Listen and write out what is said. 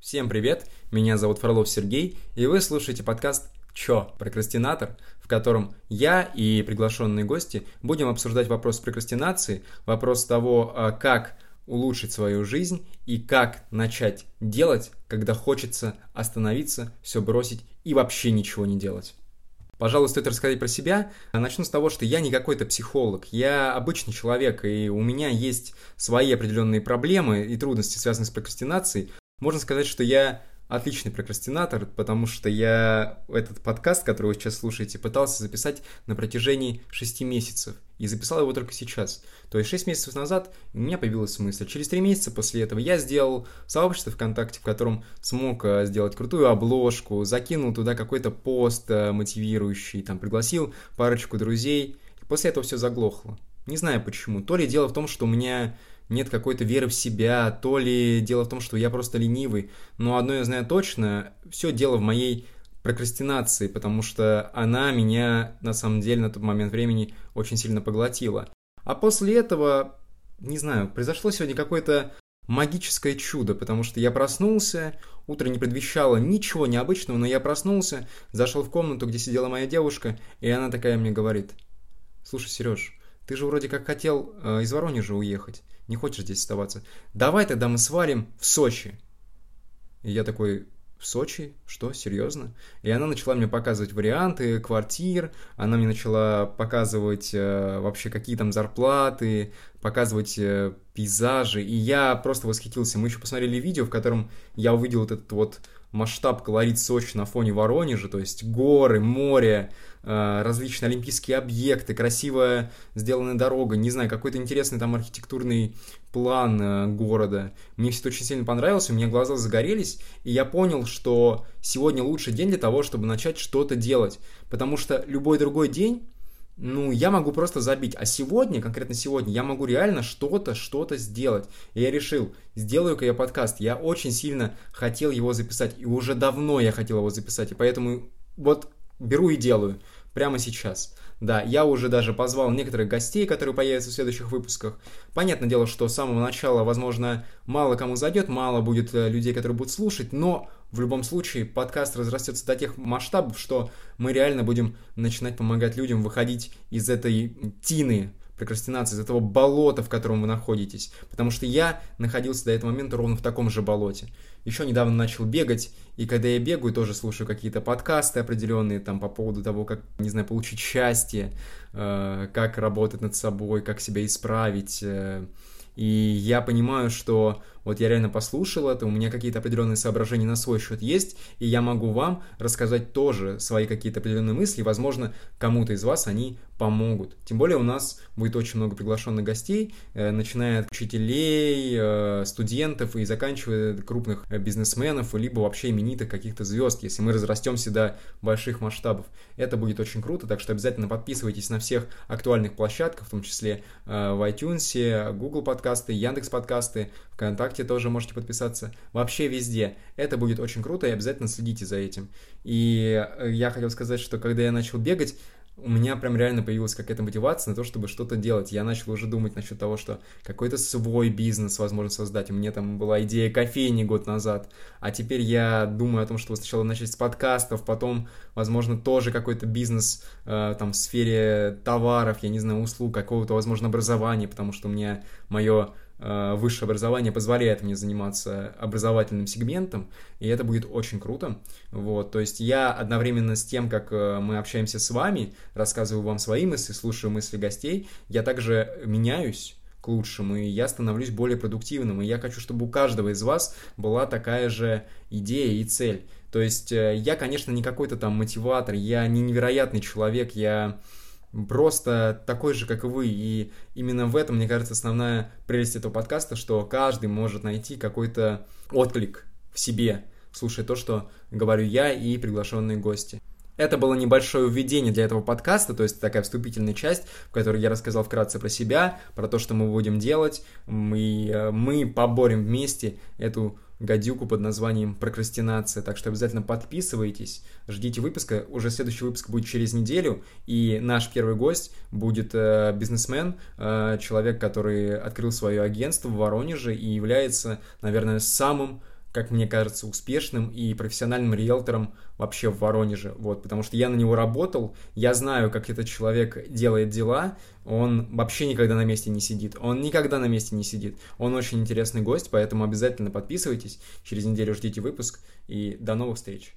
Всем привет, меня зовут Фролов Сергей, и вы слушаете подкаст «Чё? Прокрастинатор?», в котором я и приглашенные гости будем обсуждать вопрос прокрастинации, вопрос того, а, как улучшить свою жизнь и как начать делать, когда хочется остановиться, все бросить и вообще ничего не делать. Пожалуй, стоит рассказать про себя. Начну с того, что я не какой-то психолог. Я обычный человек, и у меня есть свои определенные проблемы и трудности, связанные с прокрастинацией. Можно сказать, что я отличный прокрастинатор, потому что я этот подкаст, который вы сейчас слушаете, пытался записать на протяжении 6 месяцев. И записал его только сейчас. То есть 6 месяцев назад у меня появилась мысль. Через 3 месяца после этого я сделал сообщество ВКонтакте, в котором смог э, сделать крутую обложку, закинул туда какой-то пост э, мотивирующий, там пригласил парочку друзей. И после этого все заглохло. Не знаю почему. То ли дело в том, что у меня нет какой-то веры в себя, то ли дело в том, что я просто ленивый. Но одно я знаю точно, все дело в моей прокрастинации, потому что она меня на самом деле на тот момент времени очень сильно поглотила. А после этого, не знаю, произошло сегодня какое-то магическое чудо, потому что я проснулся, утро не предвещало ничего необычного, но я проснулся, зашел в комнату, где сидела моя девушка, и она такая мне говорит, слушай, Сереж, ты же вроде как хотел э, из Воронежа уехать, не хочешь здесь оставаться. Давай тогда мы свалим в Сочи. И я такой, в Сочи? Что, серьезно? И она начала мне показывать варианты квартир, она мне начала показывать э, вообще какие там зарплаты, показывать э, пейзажи, и я просто восхитился. Мы еще посмотрели видео, в котором я увидел вот этот вот масштаб колорит Сочи на фоне Воронежа, то есть горы, море, различные олимпийские объекты, красивая сделанная дорога, не знаю, какой-то интересный там архитектурный план э, города. Мне все это очень сильно понравилось, у меня глаза загорелись, и я понял, что сегодня лучший день для того, чтобы начать что-то делать, потому что любой другой день ну, я могу просто забить. А сегодня, конкретно сегодня, я могу реально что-то, что-то сделать. И я решил, сделаю-ка я подкаст. Я очень сильно хотел его записать. И уже давно я хотел его записать. И поэтому вот беру и делаю. Прямо сейчас. Да, я уже даже позвал некоторых гостей, которые появятся в следующих выпусках. Понятное дело, что с самого начала, возможно, мало кому зайдет, мало будет э, людей, которые будут слушать, но в любом случае подкаст разрастется до тех масштабов, что мы реально будем начинать помогать людям выходить из этой тины прокрастинации, из этого болота, в котором вы находитесь. Потому что я находился до этого момента ровно в таком же болоте. Еще недавно начал бегать, и когда я бегаю, тоже слушаю какие-то подкасты определенные там по поводу того, как, не знаю, получить счастье, э, как работать над собой, как себя исправить. Э, и я понимаю, что вот я реально послушал это, у меня какие-то определенные соображения на свой счет есть, и я могу вам рассказать тоже свои какие-то определенные мысли, возможно, кому-то из вас они помогут. Тем более у нас будет очень много приглашенных гостей, э, начиная от учителей, э, студентов и заканчивая крупных бизнесменов, либо вообще именитых каких-то звезд, если мы разрастемся до больших масштабов. Это будет очень круто, так что обязательно подписывайтесь на всех актуальных площадках, в том числе э, в iTunes, Google подкасты, Яндекс подкасты, ВКонтакте тоже можете подписаться. Вообще везде. Это будет очень круто, и обязательно следите за этим. И э, я хотел сказать, что когда я начал бегать, у меня прям реально появилась какая-то мотивация на то, чтобы что-то делать. Я начал уже думать насчет того, что какой-то свой бизнес возможно создать. У меня там была идея кофейни год назад, а теперь я думаю о том, что сначала начать с подкастов, потом, возможно, тоже какой-то бизнес э, там в сфере товаров, я не знаю, услуг, какого-то, возможно, образования, потому что у меня мое высшее образование позволяет мне заниматься образовательным сегментом, и это будет очень круто. Вот, то есть я одновременно с тем, как э, мы общаемся с вами, рассказываю вам свои мысли, слушаю мысли гостей, я также меняюсь к лучшему, и я становлюсь более продуктивным, и я хочу, чтобы у каждого из вас была такая же идея и цель. То есть э, я, конечно, не какой-то там мотиватор, я не невероятный человек, я просто такой же, как и вы. И именно в этом, мне кажется, основная прелесть этого подкаста, что каждый может найти какой-то отклик в себе, слушая то, что говорю я и приглашенные гости. Это было небольшое введение для этого подкаста, то есть такая вступительная часть, в которой я рассказал вкратце про себя, про то, что мы будем делать. Мы, э, мы поборем вместе эту гадюку под названием прокрастинация. Так что обязательно подписывайтесь, ждите выпуска. Уже следующий выпуск будет через неделю. И наш первый гость будет э, бизнесмен, э, человек, который открыл свое агентство в Воронеже и является, наверное, самым как мне кажется, успешным и профессиональным риэлтором вообще в Воронеже, вот, потому что я на него работал, я знаю, как этот человек делает дела, он вообще никогда на месте не сидит, он никогда на месте не сидит, он очень интересный гость, поэтому обязательно подписывайтесь, через неделю ждите выпуск, и до новых встреч!